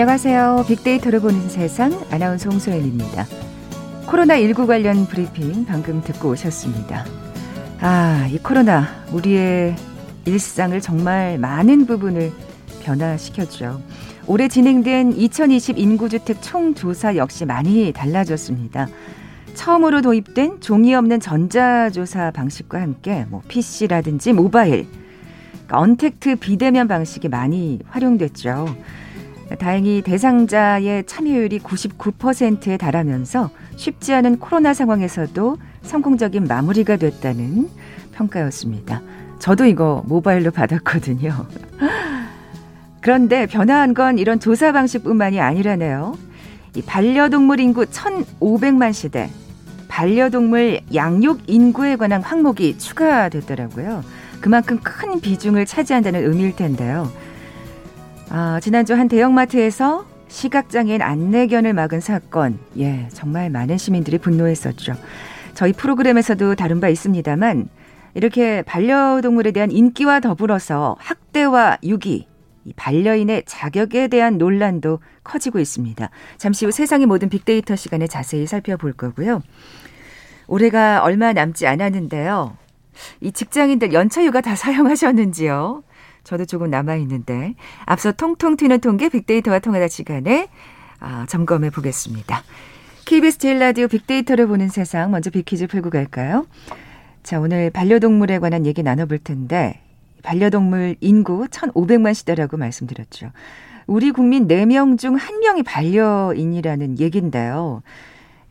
안녕하세요. 빅데이터를 보는 세상 아나운서 홍소연입니다. 코로나19 관련 브리핑 방금 듣고 오셨습니다. 아, 이 코로나 우리의 일상을 정말 많은 부분을 변화시켰죠. 올해 진행된 2020 인구주택 총조사 역시 많이 달라졌습니다. 처음으로 도입된 종이 없는 전자조사 방식과 함께 뭐 PC라든지 모바일, 그러니까 언택트 비대면 방식이 많이 활용됐죠. 다행히 대상자의 참여율이 99%에 달하면서 쉽지 않은 코로나 상황에서도 성공적인 마무리가 됐다는 평가였습니다. 저도 이거 모바일로 받았거든요. 그런데 변화한 건 이런 조사 방식뿐만이 아니라네요. 이 반려동물 인구 1,500만 시대, 반려동물 양육 인구에 관한 항목이 추가됐더라고요. 그만큼 큰 비중을 차지한다는 의미일 텐데요. 아, 지난주 한 대형마트에서 시각장애인 안내견을 막은 사건, 예, 정말 많은 시민들이 분노했었죠. 저희 프로그램에서도 다룬 바 있습니다만, 이렇게 반려동물에 대한 인기와 더불어서 학대와 유기, 반려인의 자격에 대한 논란도 커지고 있습니다. 잠시 후 세상의 모든 빅데이터 시간에 자세히 살펴볼 거고요. 올해가 얼마 남지 않았는데요. 이 직장인들 연차 휴가 다 사용하셨는지요? 저도 조금 남아있는데 앞서 통통 튀는 통계 빅데이터와 통하다 시간에 아, 점검해 보겠습니다. KBS 제일 라디오 빅데이터를 보는 세상 먼저 빅퀴즈 풀고 갈까요? 자 오늘 반려동물에 관한 얘기 나눠볼 텐데 반려동물 인구 1,500만 시대라고 말씀드렸죠. 우리 국민 4명 중 1명이 반려인이라는 얘긴데요.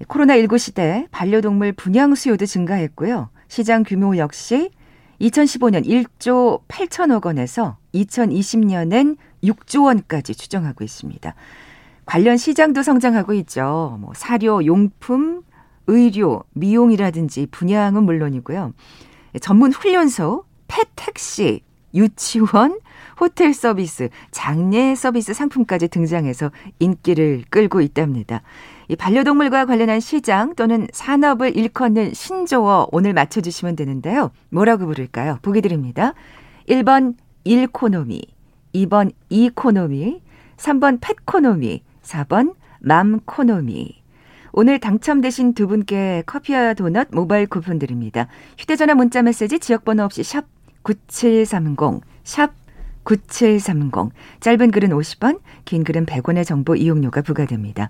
코로나19 시대 반려동물 분양 수요도 증가했고요. 시장 규모 역시 2015년 1조 8천억 원에서 2020년엔 6조 원까지 추정하고 있습니다. 관련 시장도 성장하고 있죠. 뭐 사료, 용품, 의료, 미용이라든지 분양은 물론이고요. 전문 훈련소, 펫 택시, 유치원, 호텔 서비스, 장례 서비스 상품까지 등장해서 인기를 끌고 있답니다. 이 반려동물과 관련한 시장 또는 산업을 일컫는 신조어 오늘 맞춰주시면 되는데요. 뭐라고 부를까요? 보기 드립니다. 1번 일코노미, 2번 이코노미, 3번 펫코노미, 4번 맘코노미. 오늘 당첨되신 두 분께 커피와 도넛 모바일 쿠폰 드립니다. 휴대전화 문자 메시지 지역번호 없이 샵 9730, 샵 9730. 짧은 글은 50원, 긴 글은 100원의 정보 이용료가 부과됩니다.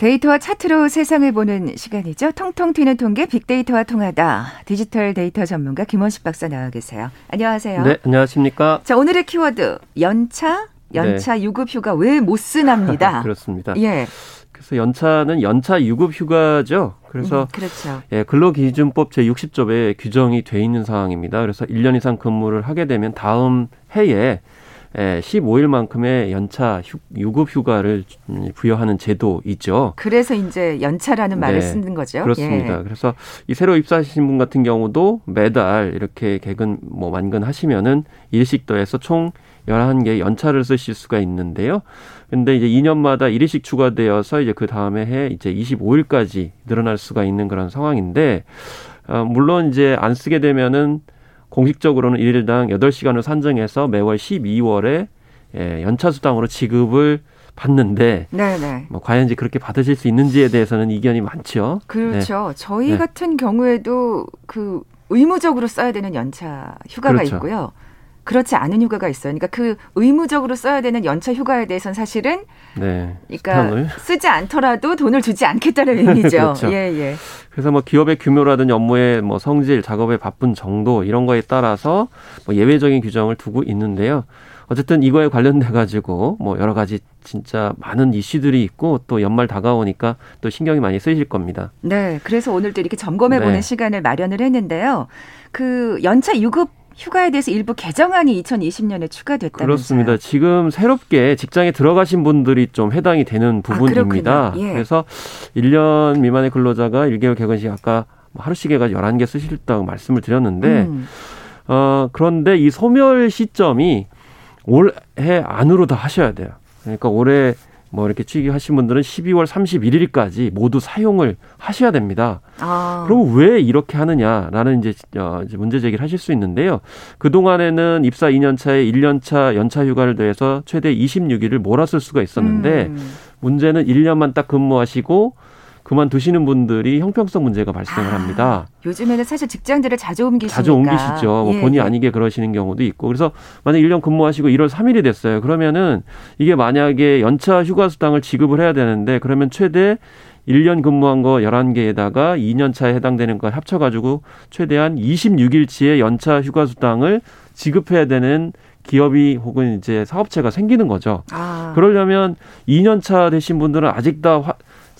데이터와 차트로 세상을 보는 시간이죠. 통통 튀는 통계 빅데이터와 통하다. 디지털 데이터 전문가 김원식 박사 나와 계세요. 안녕하세요. 네, 안녕하십니까. 자, 오늘의 키워드 연차, 연차 네. 유급 휴가 왜 못 쓰나입니다. 그렇습니다. 예. 그래서 연차는 연차 유급 휴가죠. 그래서 음, 그렇죠. 예, 근로기준법 제60조에 규정이 돼 있는 상황입니다. 그래서 1년 이상 근무를 하게 되면 다음 해에 예, 15일만큼의 연차 휴, 유급 휴가를 부여하는 제도이죠. 그래서 이제 연차라는 말을 네, 쓰는 거죠. 그렇습니다. 예. 그래서 이 새로 입사하신 분 같은 경우도 매달 이렇게 개근 뭐 만근 하시면은 일식 더해서 총 11개 연차를 쓰실 수가 있는데요. 근데 이제 2년마다 일일씩 추가되어서 이제 그 다음에 해 이제 25일까지 늘어날 수가 있는 그런 상황인데 어, 물론 이제 안 쓰게 되면은 공식적으로는 일일당 여덟 시간을 산정해서 매월 12월에 예, 연차 수당으로 지급을 받는데 네네. 뭐 과연 이제 그렇게 받으실 수 있는지에 대해서는 이견이 많죠. 그렇죠. 네. 저희 네. 같은 경우에도 그 의무적으로 써야 되는 연차 휴가가 그렇죠. 있고요. 그렇지 않은 휴가가 있어요. 그러니까 그 의무적으로 써야 되는 연차 휴가에 대해서는 사실은 네, 그러니까 수당을. 쓰지 않더라도 돈을 주지 않겠다는 의미죠. 그렇죠. 예, 예. 그래서 뭐 기업의 규모라든지 업무의 뭐 성질, 작업의 바쁜 정도 이런 거에 따라서 뭐 예외적인 규정을 두고 있는데요. 어쨌든 이거에 관련돼 가지고 뭐 여러 가지 진짜 많은 이슈들이 있고 또 연말 다가오니까 또 신경이 많이 쓰이실 겁니다. 네, 그래서 오늘도 이렇게 점검해 보는 네. 시간을 마련을 했는데요. 그 연차 유급 휴가에 대해서 일부 개정안이 2020년에 추가됐다면서요. 그렇습니다. 지금 새롭게 직장에 들어가신 분들이 좀 해당이 되는 아, 부분입니다. 아, 예. 그래서 1년 미만의 근로자가 1개월 개근식 아까 뭐 하루씩 해가 11개 쓰실다고 말씀을 드렸는데 음. 어 그런데 이 소멸 시점이 올해 안으로 다 하셔야 돼요. 그러니까 올해 뭐 이렇게 취직하신 분들은 12월 31일까지 모두 사용을 하셔야 됩니다. 아. 그럼 왜 이렇게 하느냐라는 이제, 어, 문제 제기를 하실 수 있는데요. 그동안에는 입사 2년 차에 1년 차 연차 휴가를 더해서 최대 26일을 몰았을 수가 있었는데 음. 문제는 1년만 딱 근무하시고 그만두시는 분들이 형평성 문제가 발생을 아, 합니다. 요즘에는 사실 직장들을 자주 옮기시니까. 자주 옮기시죠. 뭐 예, 본의 예. 아니게 그러시는 경우도 있고. 그래서 만약 1년 근무하시고 1월 3일이 됐어요. 그러면은 이게 만약에 연차 휴가 수당을 지급을 해야 되는데 그러면 최대 1년 근무한 거 11개에다가 2년 차에 해당되는 걸 합쳐 가지고 최대한 26일치의 연차 휴가 수당을 지급해야 되는 기업이 혹은 이제 사업체가 생기는 거죠. 아. 그러려면 2년 차 되신 분들은 아직 다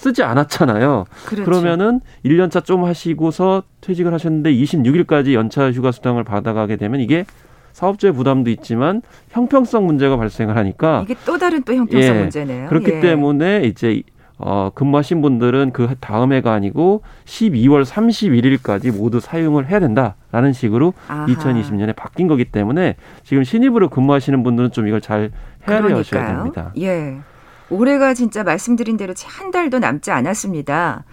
쓰지 않았잖아요. 그렇죠. 그러면은 1년차 좀 하시고서 퇴직을 하셨는데 26일까지 연차 휴가 수당을 받아가게 되면 이게 사업주의 부담도 있지만 형평성 문제가 발생을 하니까 이게 또 다른 또 형평성 예, 문제네요. 그렇기 예. 때문에 이제 어, 근무하신 분들은 그 다음 해가 아니고 12월 31일까지 모두 사용을 해야 된다라는 식으로 아하. 2020년에 바뀐 거기 때문에 지금 신입으로 근무하시는 분들은 좀 이걸 잘 헤아려셔야 됩니다. 예. 올해가 진짜 말씀드린 대로 한 달도 남지 않았습니다.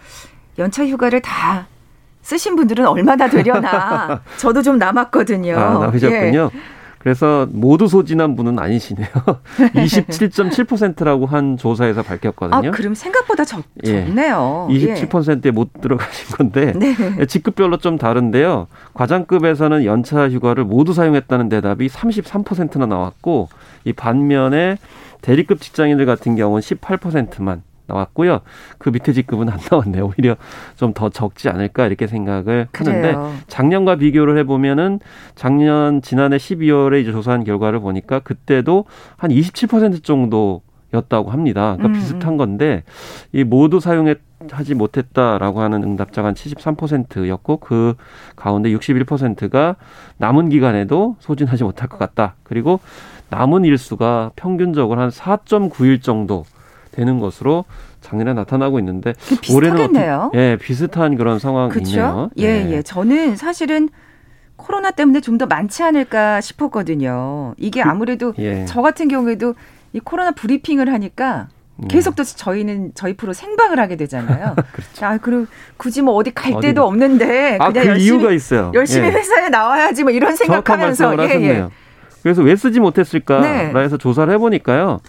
연차 휴가를 다 쓰신 분들은 얼마나 되려나. 저도 좀 남았거든요. 아, 남으셨군요. 예. 그래서 모두 소진한 분은 아니시네요. 27.7%라고 한 조사에서 밝혔거든요. 아, 그럼 생각보다 적, 예. 적네요. 27%에 못 들어가신 건데 네. 직급별로 좀 다른데요. 과장급에서는 연차 휴가를 모두 사용했다는 대답이 33%나 나왔고 이 반면에 대리급 직장인들 같은 경우는 18%만 나왔고요. 그 밑에 직급은 안 나왔네요. 오히려 좀 더 적지 않을까 이렇게 생각을 하는데 작년과 비교를 해보면은 작년 지난해 12월에 이제 조사한 결과를 보니까 그때도 한 27% 정도 였다고 합니다. 그러니까 음. 비슷한 건데 이 모두 사용하지 못했다라고 하는 응답자가 한 73%였고 그 가운데 61%가 남은 기간에도 소진하지 못할 것 같다. 그리고 남은 일수가 평균적으로 한 4.9일 정도 되는 것으로 작년에 나타나고 있는데 올해는 어떻게, 예 비슷한 그런 상황이네요. 예, 예, 예. 저는 사실은 코로나 때문에 좀 더 많지 않을까 싶었거든요. 이게 그, 아무래도 예. 저 같은 경우에도 이 코로나 브리핑을 하니까 음. 계속 또 저희는 저희 프로 생방을 하게 되잖아요. 그렇죠. 아, 그리고 굳이 뭐 어디 갈 데도 없는데 아, 그냥 아, 그 열심히, 이유가 있어요. 열심히 예. 회사에 나와야지 뭐 이런 생각하면서 예, 예. 그래서 왜 쓰지 못했을까? 네. 해서 조사를 해보니까요.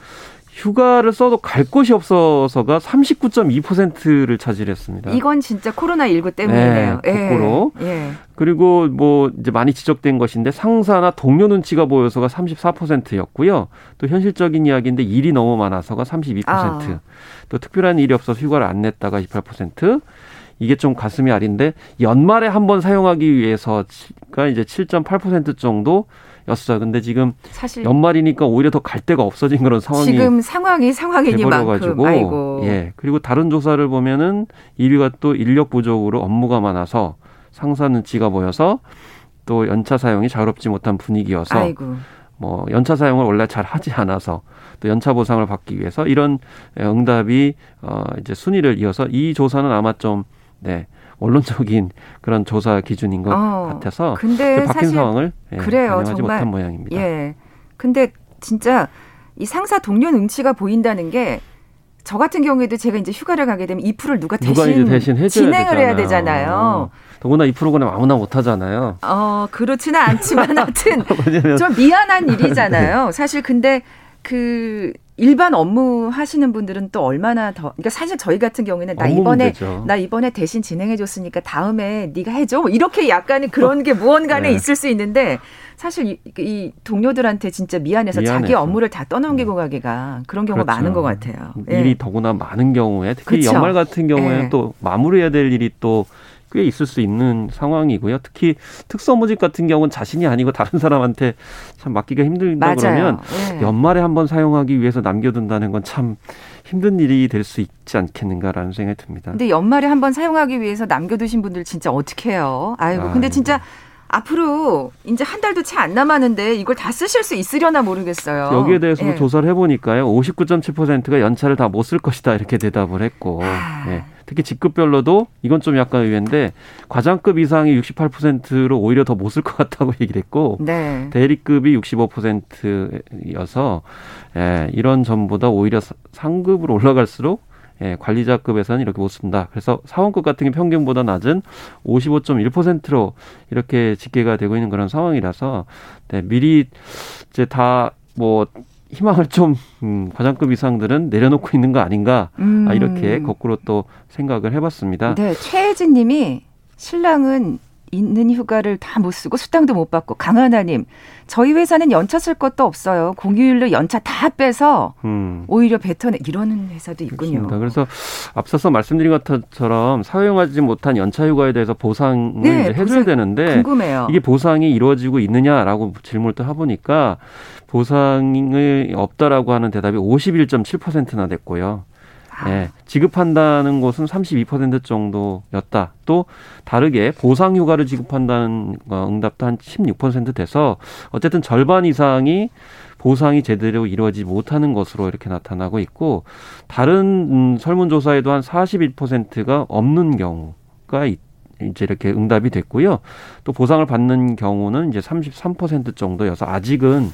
휴가를 써도 갈 곳이 없어서가 39.2%를 차지했습니다. 이건 진짜 코로나 19 때문이네요. 네, 거꾸로. 예. 예. 그리고 뭐 이제 많이 지적된 것인데 상사나 동료 눈치가 보여서가 34%였고요. 또 현실적인 이야기인데 일이 너무 많아서가 32%. 아. 또 특별한 일이 없어서 휴가를 안 냈다가 28%. 이게 좀 가슴이 아린데 연말에 한 번 사용하기 위해서가 이제 7.8% 정도 였어요. 근데 지금 사실 연말이니까 오히려 더 갈 데가 없어진 그런 상황이 지금 상황이 상황이니만큼 아이고. 예. 그리고 다른 조사를 보면은 1위가 또 인력 부족으로 업무가 많아서 상사 눈치가 보여서 또 연차 사용이 자유롭지 못한 분위기여서 아이고. 뭐 연차 사용을 원래 잘 하지 않아서 또 연차 보상을 받기 위해서 이런 응답이 어 이제 순위를 이어서 이 조사는 아마 좀 네. 원론적인 그런 조사 기준인 것 어, 같아서 근데 바뀐 상황을 예, 그래요, 반영하지 정말, 못한 모양입니다. 예. 근데 진짜 이 상사 동료 눈치가 보인다는 게 저 같은 경우에도 제가 이제 휴가를 가게 되면 이 프로를 누가 대신, 누가 대신 진행을 되잖아요. 해야 되잖아요. 더구나 이 프로그램 아무나 못 하잖아요. 어, 그렇지는 않지만 하여튼 좀 미안한 일이잖아요. 사실 근데 그 일반 업무 하시는 분들은 또 얼마나 더 그러니까 사실 저희 같은 경우에는 나 이번에 문제죠. 나 이번에 대신 진행해 줬으니까 다음에 네가 해줘 뭐 이렇게 약간의 그런 게 무언가는 네. 있을 수 있는데 사실 이, 이, 동료들한테 진짜 미안해서 미안해서. 자기 업무를 다 떠넘기고 네. 가기가 그런 경우가 그렇죠. 많은 것 같아요. 일이 네. 더구나 많은 경우에 특히 그렇죠. 연말 같은 경우에는 네. 또 마무리해야 될 일이 또 꽤 있을 수 있는 상황이고요. 특히 특수업무직 같은 경우는 자신이 아니고 다른 사람한테 참 맡기가 힘들다 맞아요. 그러면 네. 연말에 한번 사용하기 위해서 남겨둔다는 건 참 힘든 일이 될 수 있지 않겠는가라는 생각이 듭니다. 근데 연말에 한번 사용하기 위해서 남겨두신 분들 진짜 어떻게 해요? 아이고, 근데 진짜 앞으로 이제 한 달도 채 안 남았는데 이걸 다 쓰실 수 있으려나 모르겠어요. 여기에 대해서 예. 조사를 해보니까요. 59.7%가 연차를 다 못 쓸 것이다 이렇게 대답을 했고 아. 예. 특히 직급별로도 이건 좀 약간 의외인데 과장급 이상이 68%로 오히려 더 못 쓸 것 같다고 얘기를 했고 네. 대리급이 65%여서 예, 이런 점보다 오히려 상급으로 올라갈수록 예, 관리자급에서는 이렇게 못 쓴다. 그래서 사원급 같은 게 평균보다 낮은 55.1%로 이렇게 집계가 되고 있는 그런 상황이라서 네, 미리 이제 다뭐 희망을 좀 음, 과장급 이상들은 내려놓고 있는 거 아닌가 음. 아, 이렇게 거꾸로 또 생각을 해봤습니다. 네, 최혜진님이 신랑은 있는 휴가를 다 못 쓰고 수당도 못 받고 강하나님 저희 회사는 연차 쓸 것도 없어요. 공휴일로 연차 다 빼서 음. 오히려 뱉어내 이러는 회사도 있군요. 그렇습니다. 그래서 앞서서 말씀드린 것처럼 사용하지 못한 연차 휴가에 대해서 보상을 네, 해줘야 보상 되는데 궁금해요. 이게 보상이 이루어지고 있느냐라고 질문을 또 해보니까 보상이 없다라고 하는 대답이 51.7%나 됐고요. 예, 지급한다는 곳은 32% 정도였다. 또 다르게 보상 휴가를 지급한다는 응답도 한 16% 돼서 어쨌든 절반 이상이 보상이 제대로 이루어지지 못하는 것으로 이렇게 나타나고 있고 다른 음, 설문조사에도 한 41%가 없는 경우가 있, 이제 이렇게 응답이 됐고요. 또 보상을 받는 경우는 이제 33% 정도여서 아직은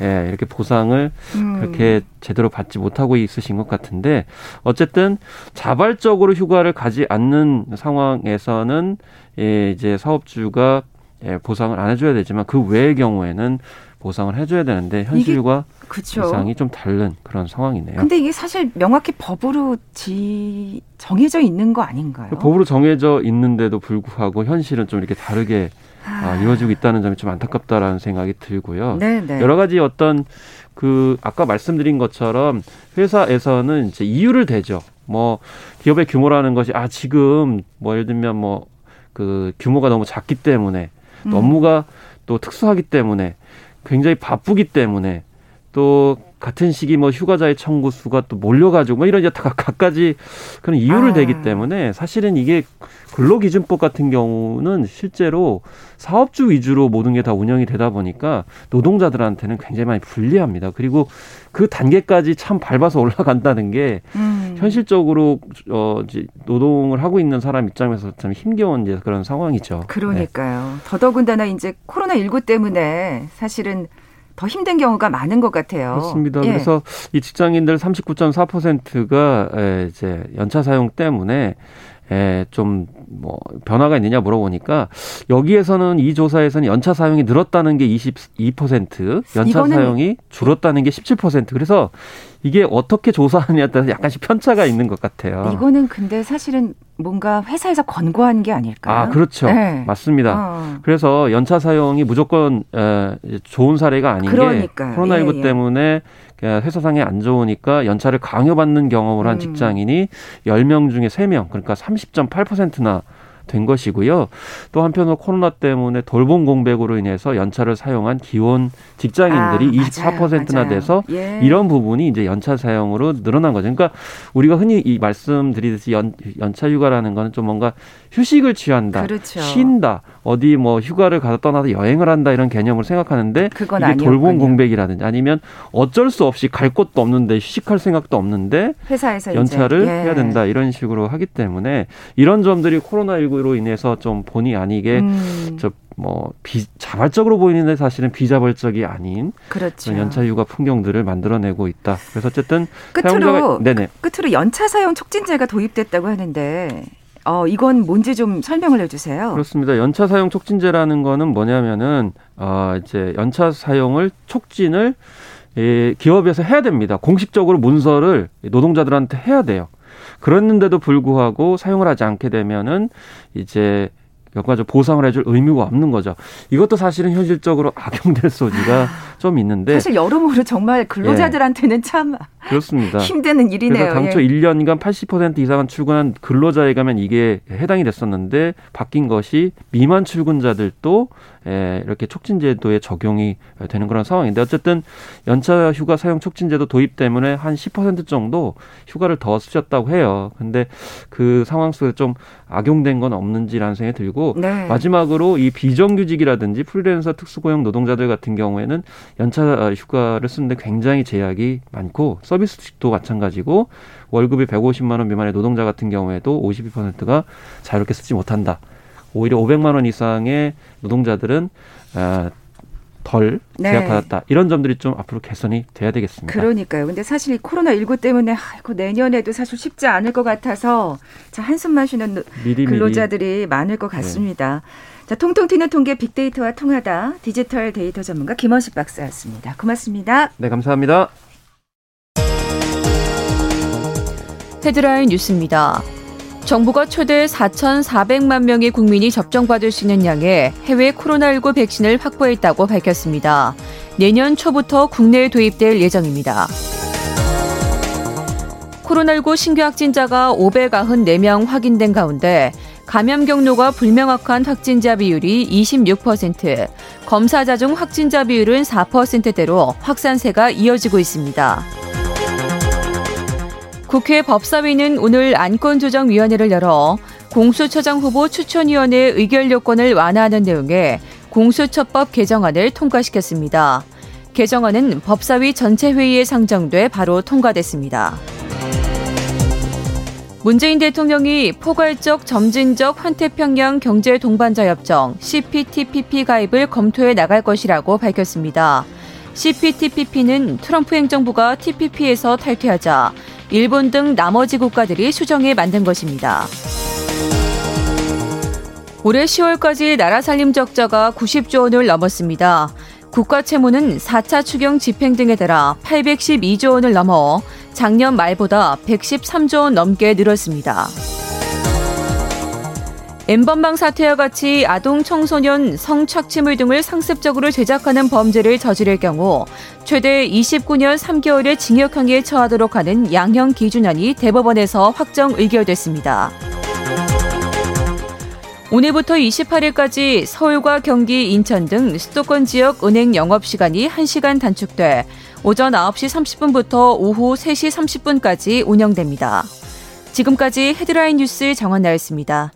예, 이렇게 보상을 음. 그렇게 제대로 받지 못하고 있으신 것 같은데 어쨌든 자발적으로 휴가를 가지 않는 상황에서는 예, 이제 사업주가 예, 보상을 안 해줘야 되지만 그 외의 경우에는 보상을 해줘야 되는데 현실과 그쵸. 이상이 좀 다른 그런 상황이네요. 근데 이게 사실 명확히 법으로 지 정해져 있는 거 아닌가요? 법으로 정해져 있는데도 불구하고 현실은 좀 이렇게 다르게 아, 이루어지고 있다는 점이 좀 안타깝다라는 생각이 들고요. 네네. 네. 여러 가지 어떤 그 아까 말씀드린 것처럼 회사에서는 이제 이유를 대죠. 뭐 기업의 규모라는 것이 아 지금 뭐 예를 들면 뭐 그 규모가 너무 작기 때문에 또 음. 업무가 또 특수하기 때문에 굉장히 바쁘기 때문에 또 같은 시기 뭐 휴가자의 청구 수가 또 몰려가지고 뭐 이런 이제 다 각가지 그런 이유를 아. 대기 때문에 사실은 이게 근로기준법 같은 경우는 실제로 사업주 위주로 모든 게 다 운영이 되다 보니까 노동자들한테는 굉장히 많이 불리합니다. 그리고 그 단계까지 참 밟아서 올라간다는 게 음. 현실적으로 어 이제 노동을 하고 있는 사람 입장에서 참 힘겨운 이제 그런 상황이죠. 그러니까요. 네. 더더군다나 이제 코로나 19 때문에 사실은 더 힘든 경우가 많은 것 같아요. 그렇습니다. 예. 그래서 이 직장인들 39.4%가 이제 연차 사용 때문에 좀 뭐 변화가 있느냐 물어보니까 여기에서는 이 조사에서는 연차 사용이 늘었다는 게 22%, 연차 사용이 줄었다는 게 17%. 그래서 이게 어떻게 조사하느냐에 따라서 약간씩 편차가 있는 것 같아요. 이거는 근데 사실은 뭔가 회사에서 권고한 게 아닐까요? 아, 그렇죠. 네. 맞습니다. 어. 그래서 연차 사용이 무조건 에, 좋은 사례가 아닌 그러니까요. 게 코로나19 예, 예. 때문에 회사상에 안 좋으니까 연차를 강요받는 경험을 한 음. 직장인이 10명 중에 3명, 그러니까 30.8%나 된 것이고요. 또 한편으로 코로나 때문에 돌봄 공백으로 인해서 연차를 사용한 기혼 직장인들이 아, 24%나 맞아요. 돼서 예. 이런 부분이 이제 연차 사용으로 늘어난 거죠. 그러니까 우리가 흔히 이 말씀드리듯이 연, 연차 휴가라는 거는 좀 뭔가 휴식을 취한다, 그렇죠. 쉰다, 어디 뭐 휴가를 가서 떠나서 여행을 한다 이런 개념을 생각하는데 이게 아니었군요. 돌봄 공백이라든지 아니면 어쩔 수 없이 갈 곳도 없는데 휴식할 생각도 없는데 회사에서 연차를 예. 해야 된다 이런 식으로 하기 때문에 이런 점들이 코로나 19로 인해서 좀 본의 아니게 음. 저뭐 자발적으로 보이는데 사실은 비자발적이 아닌 그렇죠. 연차 휴가 풍경들을 만들어내고 있다. 그래서 어쨌든 끝으로 네네. 끝으로 연차 사용 촉진제가 도입됐다고 하는데 어, 이건 뭔지 좀 설명을 해주세요. 그렇습니다. 연차 사용 촉진제라는 거는 뭐냐면은 어, 이제 연차 사용을 촉진을 예, 기업에서 해야 됩니다. 공식적으로 문서를 노동자들한테 해야 돼요. 그랬는데도 불구하고 사용을 하지 않게 되면은 이제 여과적 보상을 해줄 의무가 없는 거죠. 이것도 사실은 현실적으로 악용될 소지가 좀 있는데 사실 여러모로 정말 근로자들한테는 예. 참 그렇습니다. 힘드는 일이네요. 그래서 당초 예. 1년간 80% 이상은 출근한 근로자에 가면 이게 해당이 됐었는데 바뀐 것이 미만 출근자들도 예, 이렇게 촉진제도에 적용이 되는 그런 상황인데 어쨌든 연차 휴가 사용 촉진제도 도입 때문에 한 10% 정도 휴가를 더 쓰셨다고 해요. 근데 그 상황 속에 좀 악용된 건 없는지라는 생각이 들고 네. 마지막으로 이 비정규직이라든지 프리랜서 특수고용 노동자들 같은 경우에는 연차 휴가를 쓰는데 굉장히 제약이 많고 서비스직도 마찬가지고 월급이 150만 원 미만의 노동자 같은 경우에도 52%가 자유롭게 쓰지 못한다. 오히려 500만 원 이상의 노동자들은 아, 덜 네. 제약받았다. 이런 점들이 좀 앞으로 개선이 돼야 되겠습니다. 그러니까요. 근데 사실 코로나19 때문에 아이고 내년에도 사실 쉽지 않을 것 같아서 자, 한숨만 쉬는 미리, 근로자들이 미리. 많을 것 같습니다. 네. 자, 통통 튀는 통계 빅데이터와 통하다 디지털 데이터 전문가 김원식 박사였습니다. 고맙습니다. 네, 감사합니다. 헤드라인 뉴스입니다. 정부가 최대 4,400만 명의 국민이 접종받을 수 있는 양의 해외 코로나19 백신을 확보했다고 밝혔습니다. 내년 초부터 국내에 도입될 예정입니다. 코로나19 신규 확진자가 594명 확인된 가운데 감염 경로가 불명확한 확진자 비율이 26%, 검사자 중 확진자 비율은 4%대로 확산세가 이어지고 있습니다. 국회 법사위는 오늘 안건조정위원회를 열어 공수처장 후보 추천위원회 의결 요건을 완화하는 내용의 공수처법 개정안을 통과시켰습니다. 개정안은 법사위 전체 회의에 상정돼 바로 통과됐습니다. 문재인 대통령이 포괄적 점진적 환태평양 경제 동반자 협정 CPTPP 가입을 검토해 나갈 것이라고 밝혔습니다. CPTPP는 트럼프 행정부가 TPP에서 탈퇴하자 일본 등 나머지 국가들이 수정해 만든 것입니다. 올해 10월까지 나라 살림 적자가 90조 원을 넘었습니다. 국가 채무는 4차 추경 집행 등에 따라 812조 원을 넘어 작년 말보다 113조 원 넘게 늘었습니다. 엠번방 사태와 같이 아동 청소년 성착취물 등을 상습적으로 제작하는 범죄를 저지를 경우 최대 29년 3개월의 징역형에 처하도록 하는 양형 기준안이 대법원에서 확정 의결됐습니다. 오늘부터 28일까지 서울과 경기, 인천 등 수도권 지역 은행 영업시간이 1시간 단축돼 오전 9시 30분부터 오후 3시 30분까지 운영됩니다. 지금까지 헤드라인 뉴스 정원 나였습니다.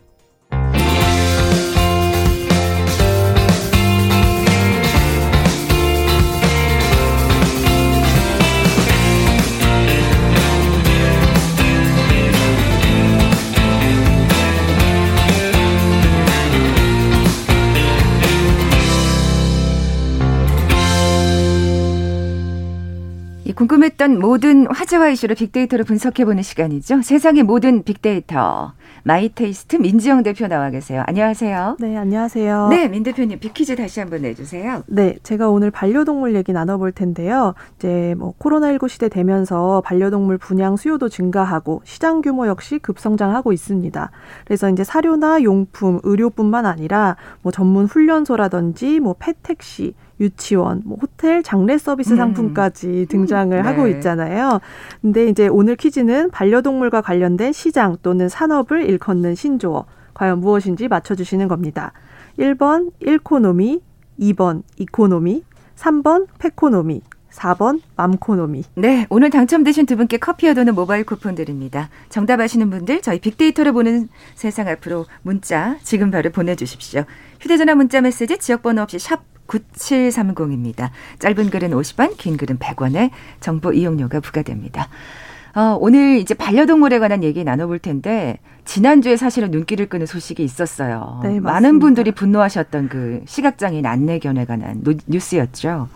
궁금했던 모든 화제와 이슈를 빅데이터로 분석해보는 시간이죠. 세상의 모든 빅데이터. 마이테이스트 민지영 대표 나와 계세요. 안녕하세요. 네, 안녕하세요. 네, 민 대표님 빅퀴즈 다시 한번 내주세요. 네, 제가 오늘 반려동물 얘기 나눠볼 텐데요. 이제 뭐 코로나19 시대 되면서 반려동물 분양 수요도 증가하고 시장 규모 역시 급성장하고 있습니다. 그래서 이제 사료나 용품, 의료뿐만 아니라 뭐 전문 훈련소라든지 뭐 펫택시, 유치원, 뭐 호텔, 장례 서비스 음. 상품까지 등장을 음. 하고 네. 있잖아요. 근데 이제 오늘 퀴즈는 반려동물과 관련된 시장 또는 산업을 일컫는 신조어 과연 무엇인지 맞춰 주시는 겁니다. 1번 일코노미, 2번 이코노미, 3번 펫코노미, 4번 맘코노미. 네, 오늘 당첨되신 두 분께 커피와 도넛 모바일 쿠폰 드립니다. 정답 아시는 분들 저희 빅데이터를 보는 세상 앞으로 문자 지금 바로 보내주십시오. 휴대전화 문자 메시지 지역번호 없이 샵 9730입니다. 짧은 글은 50원, 긴 글은 100원에 정보 이용료가 부과됩니다. 어, 오늘 이제 반려동물에 관한 얘기 나눠볼 텐데 지난주에 사실은 눈길을 끄는 소식이 있었어요. 네, 많은 분들이 분노하셨던 그 시각장애인 안내견에 관한 뉴스였죠.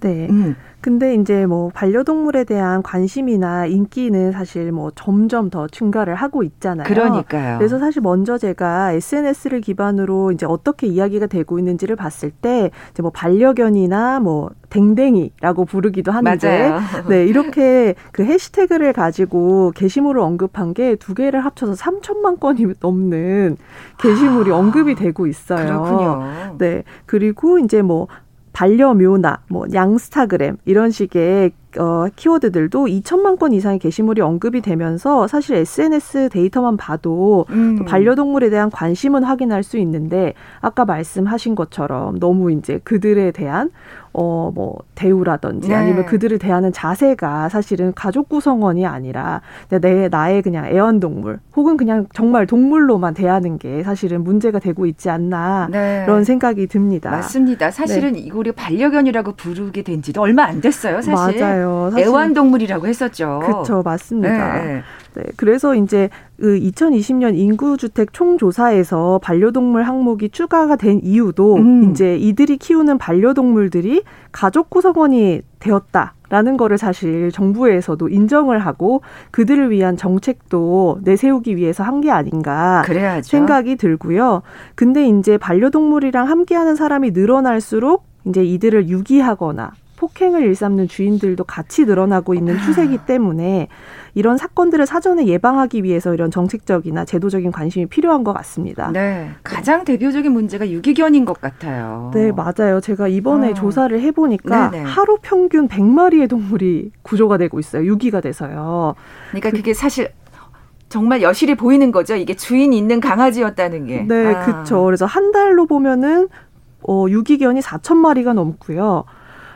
네. 음. 근데 이제 뭐 반려동물에 대한 관심이나 인기는 사실 뭐 점점 더 증가를 하고 있잖아요. 그러니까요. 그래서 사실 먼저 제가 SNS를 기반으로 이제 어떻게 이야기가 되고 있는지를 봤을 때 이제 뭐 반려견이나 뭐 댕댕이라고 부르기도 하는데 맞아요. 네, 이렇게 그 해시태그를 가지고 게시물을 언급한 게 두 개를 합쳐서 3천만 건이 넘는 게시물이 아, 언급이 되고 있어요. 그렇군요. 네. 그리고 이제 뭐 반려묘나 뭐 양스타그램 이런 식의 어, 키워드들도 2천만 건 이상의 게시물이 언급이 되면서 사실 SNS 데이터만 봐도 음. 반려동물에 대한 관심은 확인할 수 있는데 아까 말씀하신 것처럼 너무 이제 그들에 대한 어, 뭐, 대우라든지 네. 아니면 그들을 대하는 자세가 사실은 가족 구성원이 아니라 내, 나의 그냥 애완동물 혹은 그냥 정말 동물로만 대하는 게 사실은 문제가 되고 있지 않나 네. 그런 생각이 듭니다. 맞습니다. 사실은 네. 이거를 반려견이라고 부르게 된 지도 얼마 안 됐어요, 사실. 맞아요. 사실. 애완동물이라고 했었죠. 그렇죠. 맞습니다. 네. 네. 그래서 이제 그 2020년 인구주택 총조사에서 반려동물 항목이 추가가 된 이유도 음. 이제 이들이 키우는 반려동물들이 가족 구성원이 되었다. 라는 거를 사실 정부에서도 인정을 하고 그들을 위한 정책도 내세우기 위해서 한 게 아닌가 그래야죠. 생각이 들고요. 근데 이제 반려동물이랑 함께하는 사람이 늘어날수록 이제 이들을 유기하거나 폭행을 일삼는 주인들도 같이 늘어나고 있는 아. 추세이기 때문에 이런 사건들을 사전에 예방하기 위해서 이런 정책적이나 제도적인 관심이 필요한 것 같습니다. 네. 가장 대표적인 문제가 유기견인 것 같아요. 네, 맞아요. 제가 이번에 어. 조사를 해보니까 네네. 하루 평균 100마리의 동물이 구조가 되고 있어요. 유기가 돼서요. 그러니까 그게 사실 정말 여실히 보이는 거죠. 이게 주인 있는 강아지였다는 게. 네, 아. 그렇죠. 그래서 한 달로 보면은 어, 유기견이 4천 마리가 넘고요.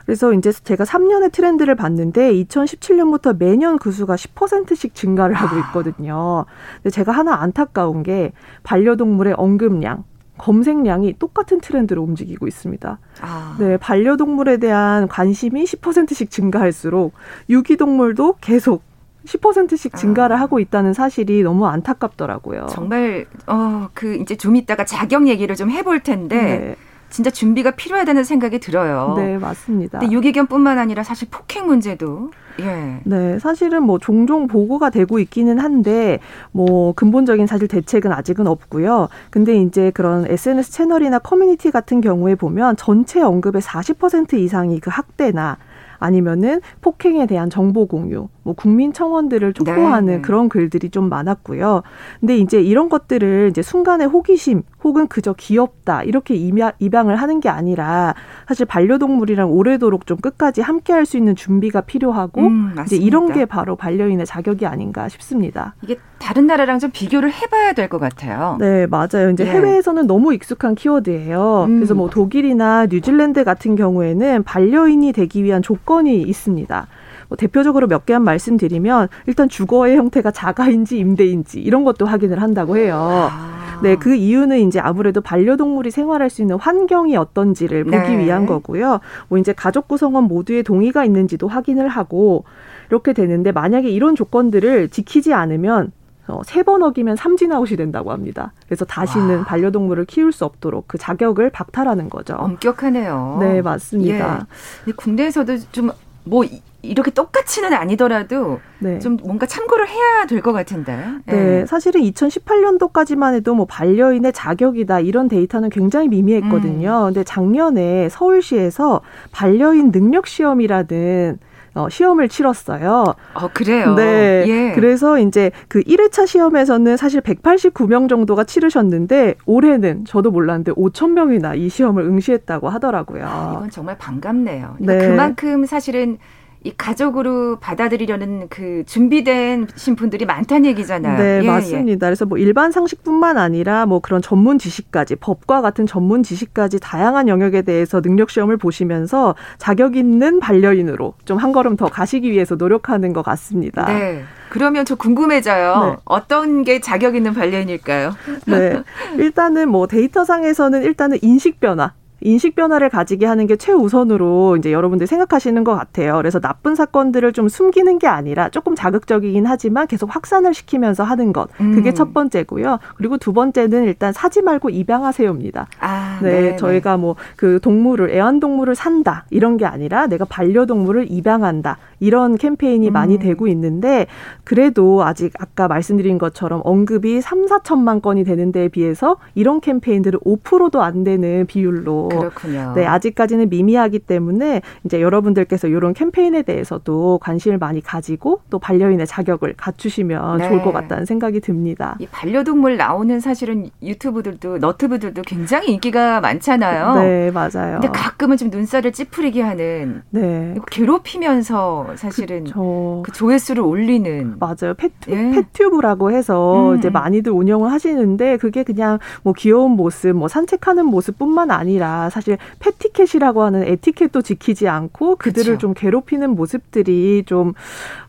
그래서 이제 제가 3년의 트렌드를 봤는데 2017년부터 매년 그 수가 10%씩 증가를 하고 아. 있거든요. 근데 제가 하나 안타까운 게 반려동물의 언급량, 검색량이 똑같은 트렌드로 움직이고 있습니다. 아. 네, 반려동물에 대한 관심이 10%씩 증가할수록 유기동물도 계속 10%씩 증가를 아. 하고 있다는 사실이 너무 안타깝더라고요. 정말 어 그 이제 좀 이따가 자격 얘기를 좀 해볼 텐데 네. 진짜 준비가 필요하다는 생각이 들어요. 네, 맞습니다. 근데 유기견뿐만 아니라 사실 폭행 문제도 예. 네, 사실은 뭐 종종 보고가 되고 있기는 한데 뭐 근본적인 사실 대책은 아직은 없고요. 근데 이제 그런 SNS 채널이나 커뮤니티 같은 경우에 보면 전체 언급의 40% 이상이 그 학대나 아니면은 폭행에 대한 정보 공유, 뭐 국민 청원들을 촉구하는 네, 네. 그런 글들이 좀 많았고요. 근데 이제 이런 것들을 이제 순간의 호기심 혹은 그저 귀엽다 이렇게 입양을 하는 게 아니라 사실 반려동물이랑 오래도록 좀 끝까지 함께 할 수 있는 준비가 필요하고 음, 이제 이런 게 바로 반려인의 자격이 아닌가 싶습니다. 이게 다른 나라랑 좀 비교를 해봐야 될 것 같아요. 네, 맞아요. 이제 네. 해외에서는 너무 익숙한 키워드예요. 음. 그래서 뭐 독일이나 뉴질랜드 같은 경우에는 반려인이 되기 위한 조건 이 있습니다. 뭐 대표적으로 몇 개만 말씀드리면 일단 주거의 형태가 자가인지 임대인지 이런 것도 확인을 한다고 해요. 아. 네, 그 이유는 이제 아무래도 반려동물이 생활할 수 있는 환경이 어떤지를 보기 네. 위한 거고요. 뭐 이제 가족 구성원 모두의 동의가 있는지도 확인을 하고 이렇게 되는데 만약에 이런 조건들을 지키지 않으면 어, 세 번 어기면 삼진아웃이 된다고 합니다. 그래서 다시는 와. 반려동물을 키울 수 없도록 그 자격을 박탈하는 거죠. 엄격하네요. 네, 맞습니다. 예. 국내에서도 좀뭐 이렇게 똑같이는 아니더라도 네. 좀 뭔가 참고를 해야 될 것 같은데. 네. 네. 사실은 2018년도까지만 해도 뭐 반려인의 자격이다 이런 데이터는 굉장히 미미했거든요. 음. 근데 작년에 서울시에서 반려인 능력 시험이라는 어, 시험을 치렀어요. 어, 그래요? 네. 예. 그래서 이제 그 1회차 시험에서는 사실 189명 정도가 치르셨는데 올해는 저도 몰랐는데 5천 명이나 이 시험을 응시했다고 하더라고요. 아, 이건 정말 반갑네요. 그러니까 네. 그만큼 사실은 이 가족으로 받아들이려는 그 준비된 신분들이 많다는 얘기잖아요. 네, 예, 예. 맞습니다. 예. 그래서 뭐 일반 상식뿐만 아니라 뭐 그런 전문 지식까지 법과 같은 전문 지식까지 다양한 영역에 대해서 능력 시험을 보시면서 자격 있는 반려인으로 좀 한 걸음 더 가시기 위해서 노력하는 것 같습니다. 네. 그러면 저 궁금해져요. 네. 어떤 게 자격 있는 반려인일까요? 네. 일단은 뭐 데이터상에서는 일단은 인식 변화, 인식 변화를 가지게 하는 게 최우선으로 이제 여러분들 생각하시는 것 같아요. 그래서 나쁜 사건들을 좀 숨기는 게 아니라 조금 자극적이긴 하지만 계속 확산을 시키면서 하는 것. 그게 음. 첫 번째고요. 그리고 두 번째는 일단 사지 말고 입양하세요입니다. 아, 네, 네 저희가 뭐 그 동물을 애완동물을 산다 이런 게 아니라 내가 반려동물을 입양한다 이런 캠페인이 음. 많이 되고 있는데 그래도 아직 아까 말씀드린 것처럼 언급이 3, 4천만 건이 되는 데에 비해서 이런 캠페인들은 5%도 안 되는 비율로 그렇군요. 네, 아직까지는 미미하기 때문에 이제 여러분들께서 이런 캠페인에 대해서도 관심을 많이 가지고 또 반려인의 자격을 갖추시면 네. 좋을 것 같다는 생각이 듭니다. 이 반려동물 나오는 사실은 유튜브들도 너트브들도 굉장히 인기가 많잖아요. 네, 맞아요. 근데 가끔은 좀 눈살을 찌푸리게 하는 네. 괴롭히면서 사실은 그쵸. 그 조회수를 올리는 맞아요. 펫, 예. 펫튜브라고 해서 음. 이제 많이들 운영을 하시는데 그게 그냥 뭐 귀여운 모습, 뭐 산책하는 모습뿐만 아니라 사실 패티켓이라고 하는 에티켓도 지키지 않고 그들을 그쵸. 좀 괴롭히는 모습들이 좀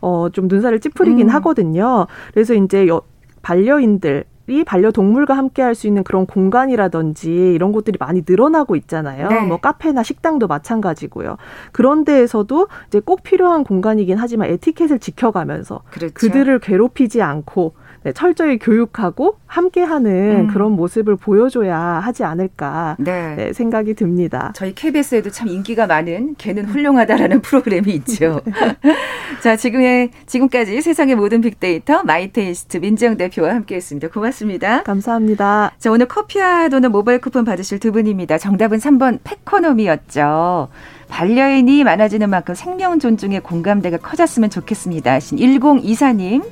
어, 좀 눈살을 찌푸리긴 음. 하거든요. 그래서 이제 여, 반려인들 이 반려동물과 함께 할 수 있는 그런 공간이라든지 이런 곳들이 많이 늘어나고 있잖아요. 네. 뭐 카페나 식당도 마찬가지고요. 그런 데에서도 이제 꼭 필요한 공간이긴 하지만 에티켓을 지켜가면서 그렇죠. 그들을 괴롭히지 않고 네, 철저히 교육하고 함께하는 음. 그런 모습을 보여줘야 하지 않을까 네. 네, 생각이 듭니다. 저희 KBS에도 참 인기가 많은 개는 훌륭하다라는 프로그램이 있죠. 자, 지금의 지금까지 세상의 모든 빅데이터 마이테이스트 민지영 대표와 함께했습니다. 고맙습니다. 감사합니다. 자, 오늘 커피와 도넛 모바일 쿠폰 받으실 두 분입니다. 정답은 3번 펫코노미였죠. 반려인이 많아지는 만큼 생명 존중의 공감대가 커졌으면 좋겠습니다. 신 1024님.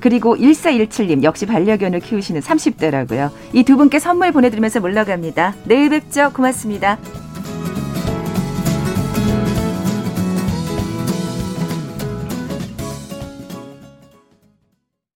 그리고 1417님 역시 반려견을 키우시는 30대라고요. 이 두 분께 선물 보내드리면서 물러갑니다. 내일 뵙죠. 고맙습니다.